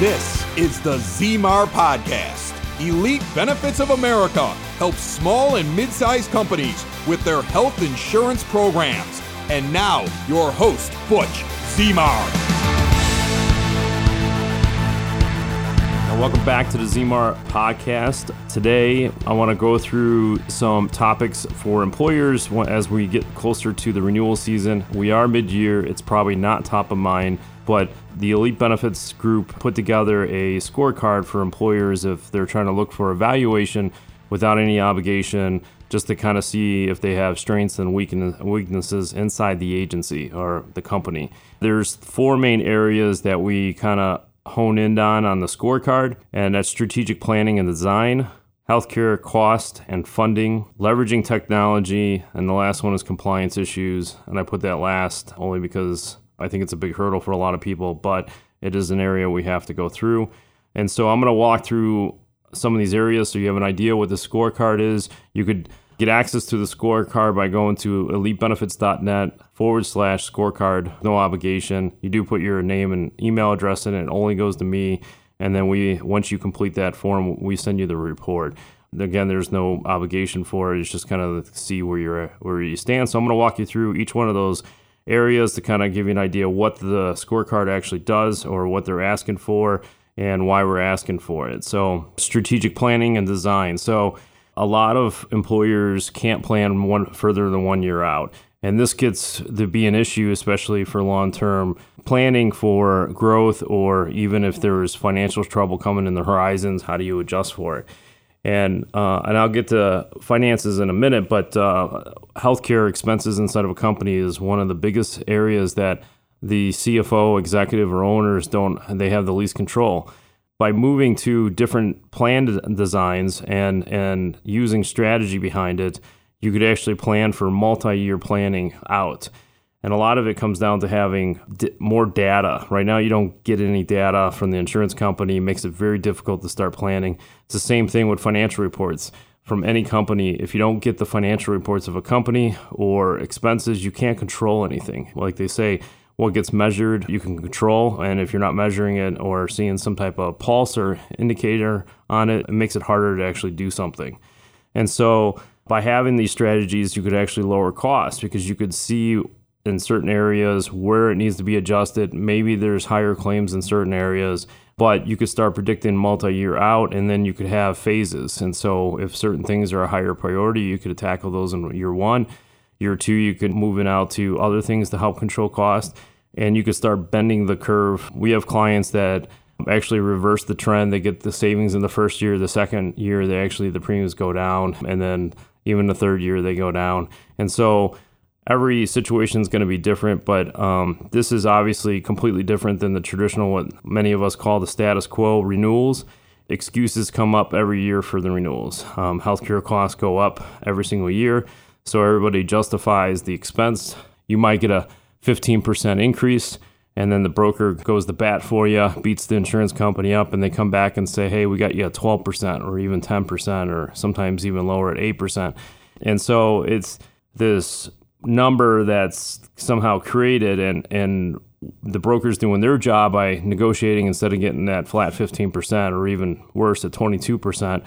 This is the ZMAR Podcast. Elite Benefits of America helps small and mid sized companies with their health insurance programs. And now, your host, Butch ZMAR. welcome back to the ZMAR podcast. Today, I want to go through some topics for employers as we get closer to the renewal season. We are mid year, it's probably not top of mind, but the Elite Benefits Group put together a scorecard for employers if they're trying to look for evaluation without any obligation, just to kind of see if they have strengths and weaknesses inside the agency or the company. There's four main areas that we kind of hone in on on the scorecard, and that's strategic planning and design, healthcare cost and funding, leveraging technology, and the last one is compliance issues. And I put that last only because I think it's a big hurdle for a lot of people, but it is an area we have to go through. And so I'm going to walk through some of these areas so you have an idea what the scorecard is. You could Get access to the scorecard by going to elitebenefits.net forward slash scorecard. No obligation. You do put your name and email address in it. It only goes to me. And then we, once you complete that form, we send you the report. Again, there's no obligation for it. It's just kind of see where you're where you stand. So I'm going to walk you through each one of those areas to kind of give you an idea what the scorecard actually does or what they're asking for and why we're asking for it. So strategic planning and design. So a lot of employers can't plan one further than one year out. And this gets to be an issue, especially for long term planning for growth, or even if there's financial trouble coming in the horizons, how do you adjust for it? And uh, and I'll get to finances in a minute, but uh, healthcare expenses inside of a company is one of the biggest areas that the CFO, executive, or owners don't they have the least control by moving to different plan designs and and using strategy behind it, you could actually plan for multi-year planning out. And a lot of it comes down to having d- more data. Right now, you don't get any data from the insurance company. It makes it very difficult to start planning. It's the same thing with financial reports from any company. If you don't get the financial reports of a company or expenses, you can't control anything. Like they say, what gets measured you can control and if you're not measuring it or seeing some type of pulse or indicator on it it makes it harder to actually do something and so by having these strategies you could actually lower costs because you could see in certain areas where it needs to be adjusted maybe there's higher claims in certain areas but you could start predicting multi-year out and then you could have phases and so if certain things are a higher priority you could tackle those in year one year two you could move it out to other things to help control cost and you could start bending the curve. We have clients that actually reverse the trend. They get the savings in the first year. The second year, they actually the premiums go down, and then even the third year they go down. And so every situation is going to be different, but um, this is obviously completely different than the traditional what many of us call the status quo renewals. Excuses come up every year for the renewals. Um, healthcare costs go up every single year, so everybody justifies the expense. You might get a 15% increase and then the broker goes the bat for you, beats the insurance company up, and they come back and say, hey, we got you at 12% or even 10% or sometimes even lower at 8%. And so it's this number that's somehow created and, and the broker's doing their job by negotiating instead of getting that flat 15% or even worse at 22%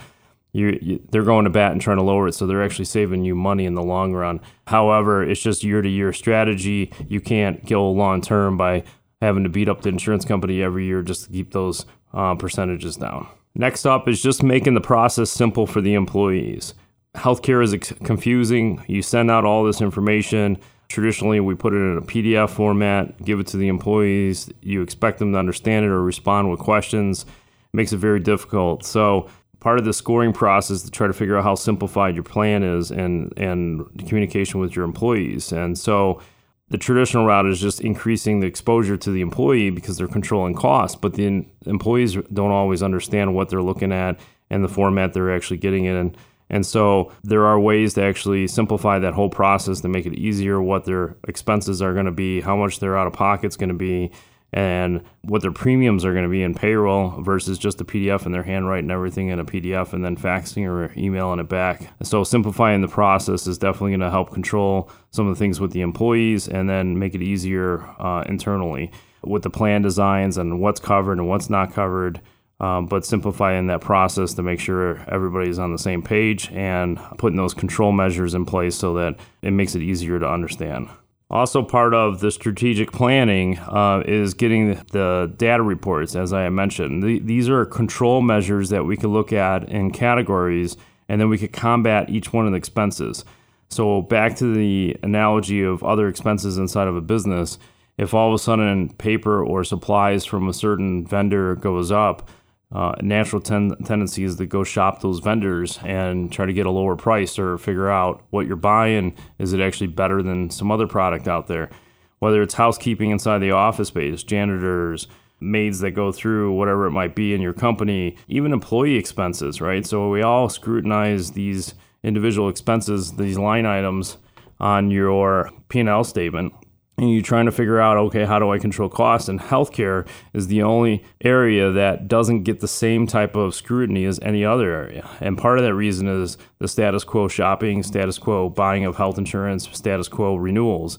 you, you, they're going to bat and trying to lower it, so they're actually saving you money in the long run. However, it's just year to year strategy. You can't go long term by having to beat up the insurance company every year just to keep those uh, percentages down. Next up is just making the process simple for the employees. Healthcare is confusing. You send out all this information. Traditionally, we put it in a PDF format, give it to the employees. You expect them to understand it or respond with questions. It makes it very difficult. So, part of the scoring process to try to figure out how simplified your plan is and and communication with your employees. And so the traditional route is just increasing the exposure to the employee because they're controlling costs, but the employees don't always understand what they're looking at and the format they're actually getting it in. And so there are ways to actually simplify that whole process to make it easier what their expenses are going to be, how much their out of pocket is going to be, and what their premiums are going to be in payroll versus just a PDF and their handwriting everything in a PDF and then faxing or emailing it back. So simplifying the process is definitely going to help control some of the things with the employees and then make it easier uh, internally with the plan designs and what's covered and what's not covered. Um, but simplifying that process to make sure everybody's on the same page and putting those control measures in place so that it makes it easier to understand. Also, part of the strategic planning uh, is getting the data reports, as I mentioned. The, these are control measures that we can look at in categories, and then we could combat each one of the expenses. So, back to the analogy of other expenses inside of a business, if all of a sudden paper or supplies from a certain vendor goes up, uh, natural ten- tendency is to go shop those vendors and try to get a lower price or figure out what you're buying. Is it actually better than some other product out there? Whether it's housekeeping inside the office space, janitors, maids that go through whatever it might be in your company, even employee expenses, right? So we all scrutinize these individual expenses, these line items on your P&L statement and you're trying to figure out okay how do i control costs and healthcare is the only area that doesn't get the same type of scrutiny as any other area. And part of that reason is the status quo shopping status quo buying of health insurance status quo renewals.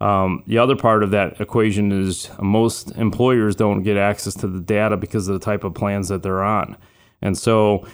Um, the other part of that equation is most employers don't get access to the data because of the type of plans that they're on. And so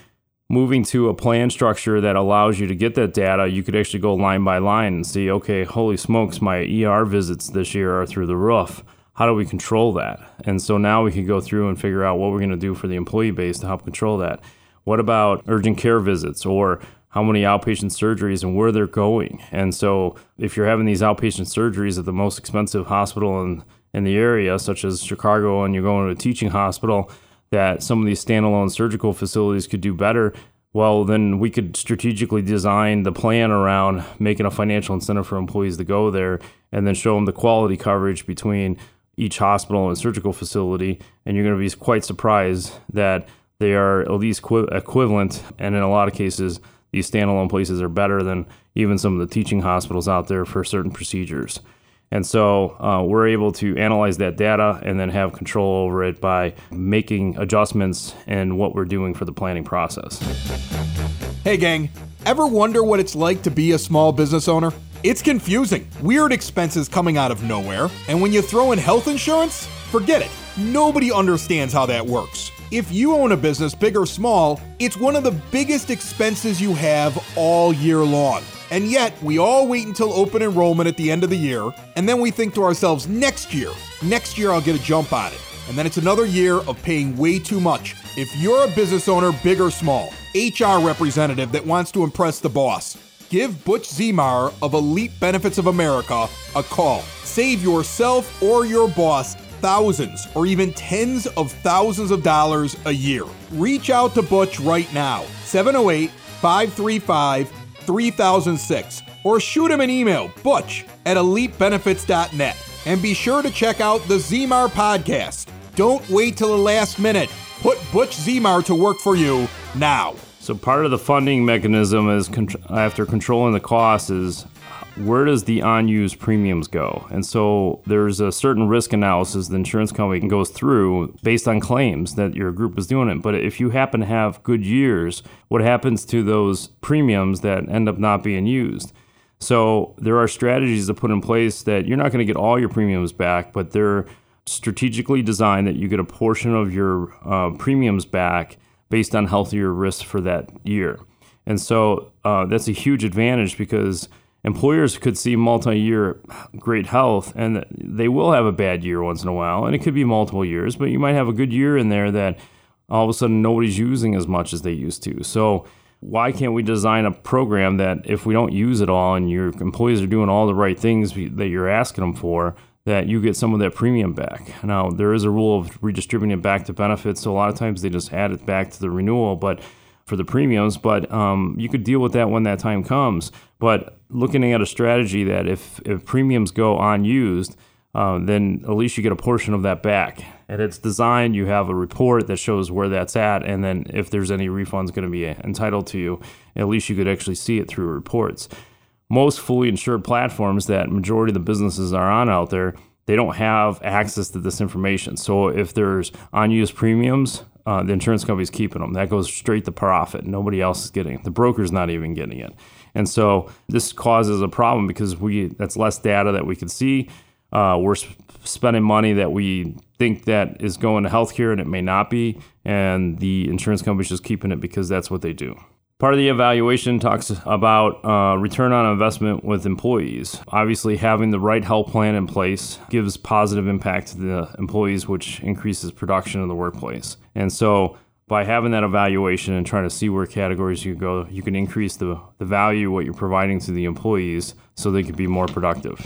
moving to a plan structure that allows you to get that data, you could actually go line by line and see, okay, holy smokes, my ER visits this year are through the roof. How do we control that? And so now we can go through and figure out what we're going to do for the employee base to help control that. What about urgent care visits or how many outpatient surgeries and where they're going? And so if you're having these outpatient surgeries at the most expensive hospital in, in the area, such as Chicago, and you're going to a teaching hospital, that some of these standalone surgical facilities could do better, well, then we could strategically design the plan around making a financial incentive for employees to go there and then show them the quality coverage between each hospital and surgical facility. And you're going to be quite surprised that they are at least equivalent. And in a lot of cases, these standalone places are better than even some of the teaching hospitals out there for certain procedures. And so uh, we're able to analyze that data and then have control over it by making adjustments in what we're doing for the planning process. Hey, gang, ever wonder what it's like to be a small business owner? It's confusing, weird expenses coming out of nowhere, and when you throw in health insurance, forget it. Nobody understands how that works. If you own a business, big or small, it's one of the biggest expenses you have all year long. And yet, we all wait until open enrollment at the end of the year, and then we think to ourselves, next year, next year I'll get a jump on it. And then it's another year of paying way too much. If you're a business owner, big or small, HR representative that wants to impress the boss, give Butch Zimar of Elite Benefits of America a call. Save yourself or your boss thousands or even tens of thousands of dollars a year. Reach out to Butch right now, 708 535 3006 or shoot him an email, butch at elitebenefits.net. And be sure to check out the Zimar podcast. Don't wait till the last minute. Put Butch Zimar to work for you now. So part of the funding mechanism is after controlling the costs is where does the unused premiums go? And so there's a certain risk analysis the insurance company goes through based on claims that your group is doing it. But if you happen to have good years, what happens to those premiums that end up not being used? So there are strategies to put in place that you're not going to get all your premiums back, but they're strategically designed that you get a portion of your uh, premiums back based on healthier risk for that year. And so uh, that's a huge advantage because employers could see multi-year great health and they will have a bad year once in a while and it could be multiple years but you might have a good year in there that all of a sudden nobody's using as much as they used to. So why can't we design a program that if we don't use it all and your employees are doing all the right things that you're asking them for that you get some of that premium back? Now there is a rule of redistributing it back to benefits so a lot of times they just add it back to the renewal but for the premiums, but um, you could deal with that when that time comes. But looking at a strategy that if, if premiums go unused, uh, then at least you get a portion of that back. And it's designed, you have a report that shows where that's at, and then if there's any refunds going to be entitled to you, at least you could actually see it through reports. Most fully insured platforms that majority of the businesses are on out there they don't have access to this information. So if there's unused premiums, uh, the insurance company's keeping them. That goes straight to profit. Nobody else is getting it. The broker's not even getting it. And so this causes a problem because we that's less data that we can see. Uh, we're sp- spending money that we think that is going to healthcare and it may not be, and the insurance company's just keeping it because that's what they do. Part of the evaluation talks about uh, return on investment with employees. Obviously, having the right health plan in place gives positive impact to the employees, which increases production in the workplace. And so, by having that evaluation and trying to see where categories you go, you can increase the, the value what you're providing to the employees so they can be more productive.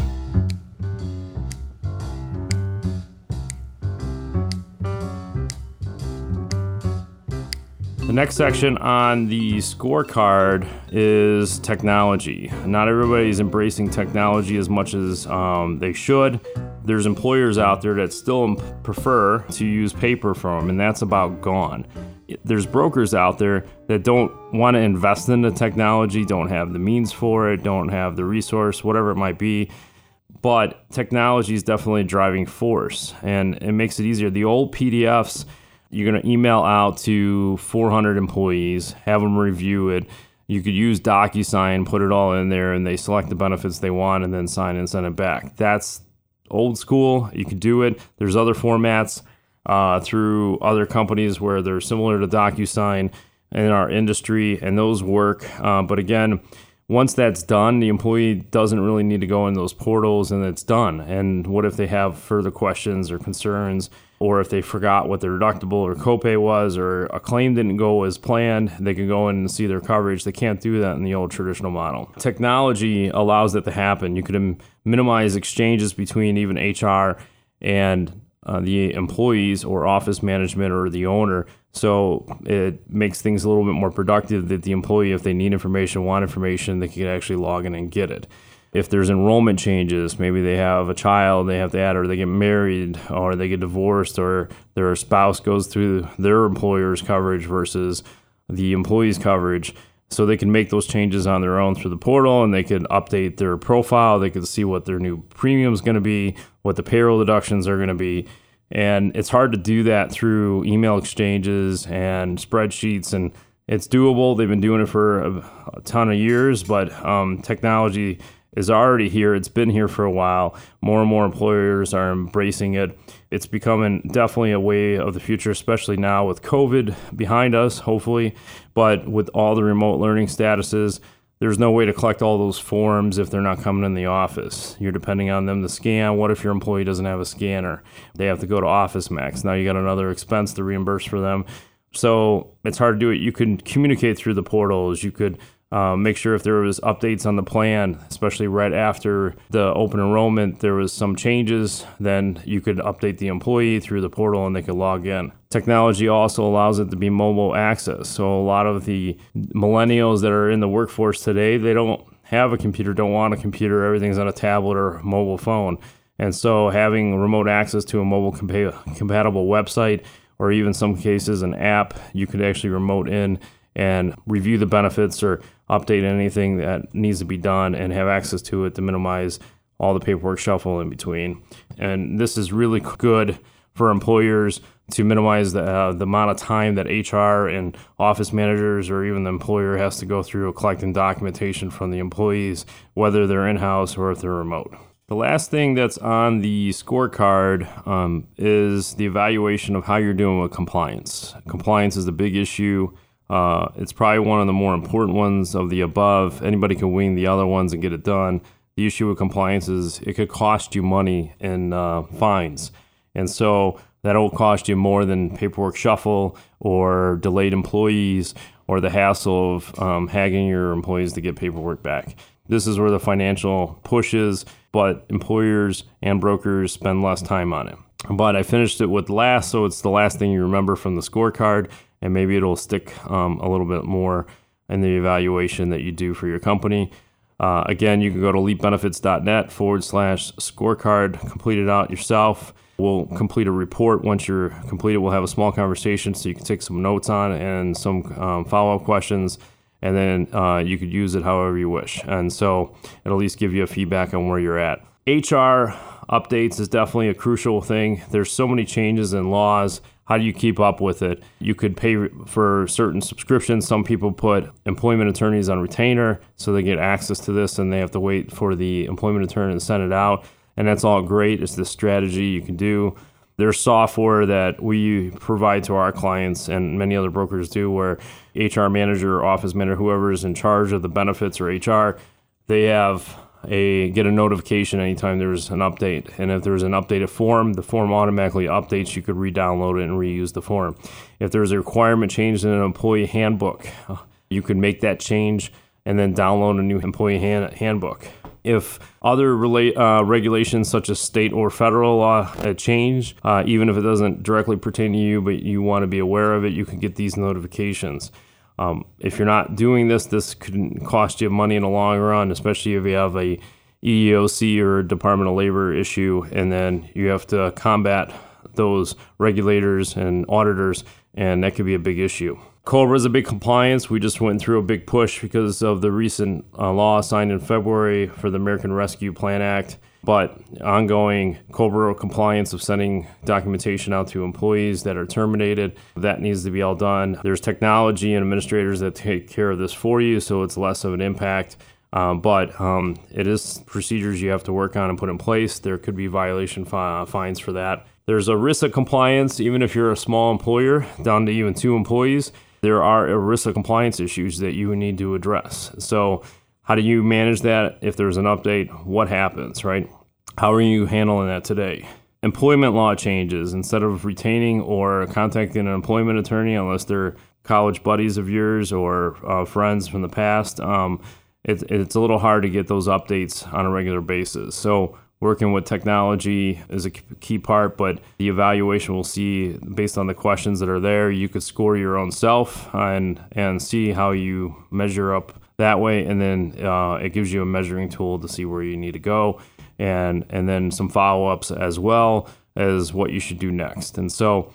The next section on the scorecard is technology. Not everybody's embracing technology as much as um, they should. There's employers out there that still prefer to use paper for them, and that's about gone. There's brokers out there that don't want to invest in the technology, don't have the means for it, don't have the resource, whatever it might be. But technology is definitely a driving force, and it makes it easier. The old PDFs you're going to email out to 400 employees, have them review it. You could use DocuSign, put it all in there, and they select the benefits they want and then sign and send it back. That's old school. You could do it. There's other formats uh, through other companies where they're similar to DocuSign in our industry, and those work. Uh, but again, once that's done, the employee doesn't really need to go in those portals and it's done. And what if they have further questions or concerns? Or if they forgot what their deductible or copay was, or a claim didn't go as planned, they can go in and see their coverage. They can't do that in the old traditional model. Technology allows that to happen. You could minimize exchanges between even HR and uh, the employees or office management or the owner. So it makes things a little bit more productive that the employee, if they need information, want information, they can actually log in and get it if there's enrollment changes, maybe they have a child they have to add, or they get married, or they get divorced, or their spouse goes through their employer's coverage versus the employee's coverage. So they can make those changes on their own through the portal and they can update their profile. They can see what their new premium is going to be, what the payroll deductions are going to be. And it's hard to do that through email exchanges and spreadsheets. And it's doable. They've been doing it for a, a ton of years, but um, technology is already here. It's been here for a while. More and more employers are embracing it. It's becoming definitely a way of the future, especially now with COVID behind us, hopefully. But with all the remote learning statuses, there's no way to collect all those forms if they're not coming in the office. You're depending on them to scan. What if your employee doesn't have a scanner? They have to go to Office Max. Now you got another expense to reimburse for them. So it's hard to do it. You can communicate through the portals. You could uh, make sure if there was updates on the plan, especially right after the open enrollment, there was some changes, then you could update the employee through the portal and they could log in. Technology also allows it to be mobile access. So a lot of the millennials that are in the workforce today, they don't have a computer, don't want a computer. Everything's on a tablet or mobile phone. And so having remote access to a mobile compa- compatible website or even some cases an app, you could actually remote in and review the benefits or update anything that needs to be done and have access to it to minimize all the paperwork shuffle in between. And this is really good for employers to minimize the, uh, the amount of time that HR and office managers or even the employer has to go through collecting documentation from the employees, whether they're in house or if they're remote. The last thing that's on the scorecard um, is the evaluation of how you're doing with compliance. Compliance is the big issue uh, it's probably one of the more important ones of the above. Anybody can wing the other ones and get it done. The issue with compliance is it could cost you money in uh, fines. And so that'll cost you more than paperwork shuffle or delayed employees or the hassle of um, hagging your employees to get paperwork back. This is where the financial push is, but employers and brokers spend less time on it. But I finished it with last, so it's the last thing you remember from the scorecard and maybe it'll stick um, a little bit more in the evaluation that you do for your company. Uh, again, you can go to elitebenefits.net forward slash scorecard, complete it out yourself. We'll complete a report. Once you're completed, we'll have a small conversation so you can take some notes on and some um, follow up questions. And then uh, you could use it however you wish. And so it'll at least give you a feedback on where you're at. HR updates is definitely a crucial thing. There's so many changes in laws. How do you keep up with it? You could pay for certain subscriptions. Some people put employment attorneys on retainer so they get access to this and they have to wait for the employment attorney to send it out. And that's all great. It's the strategy you can do. There's software that we provide to our clients and many other brokers do where HR manager, office manager, whoever is in charge of the benefits or HR, they have a get a notification anytime there's an update. And if there's an updated form, the form automatically updates. You could re-download it and reuse the form. If there's a requirement change in an employee handbook, you could make that change and then download a new employee hand, handbook. If other relate, uh, regulations such as state or federal law uh, change, uh, even if it doesn't directly pertain to you, but you want to be aware of it, you can get these notifications. Um, if you're not doing this, this could cost you money in the long run, especially if you have a EEOC or Department of Labor issue, and then you have to combat those regulators and auditors, and that could be a big issue. COBRA is a big compliance. We just went through a big push because of the recent uh, law signed in February for the American Rescue Plan Act but ongoing COBRA compliance of sending documentation out to employees that are terminated, that needs to be all done. There's technology and administrators that take care of this for you, so it's less of an impact. Um, but um, it is procedures you have to work on and put in place. There could be violation fi- fines for that. There's ERISA compliance, even if you're a small employer, down to even two employees. There are ERISA compliance issues that you need to address. So, how do you manage that if there's an update? What happens, right? How are you handling that today? Employment law changes. Instead of retaining or contacting an employment attorney, unless they're college buddies of yours or uh, friends from the past, um, it, it's a little hard to get those updates on a regular basis. So, working with technology is a key part, but the evaluation will see based on the questions that are there. You could score your own self and and see how you measure up that way, and then uh, it gives you a measuring tool to see where you need to go and and then some follow-ups as well as what you should do next. And so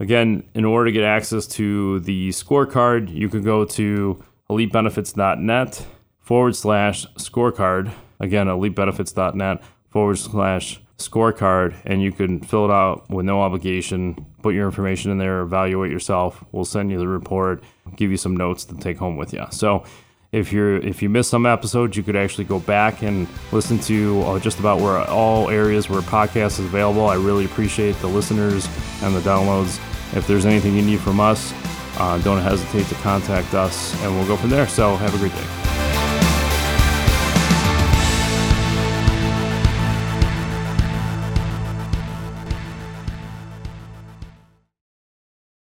again, in order to get access to the scorecard, you could go to elitebenefits.net forward slash scorecard. Again, elitebenefits.net forward slash scorecard, and you can fill it out with no obligation. Put your information in there, evaluate yourself. We'll send you the report, give you some notes to take home with you. So if you're if you missed some episodes, you could actually go back and listen to uh, just about where all areas where podcast is available. I really appreciate the listeners and the downloads. If there's anything you need from us, uh, don't hesitate to contact us, and we'll go from there. So have a great day.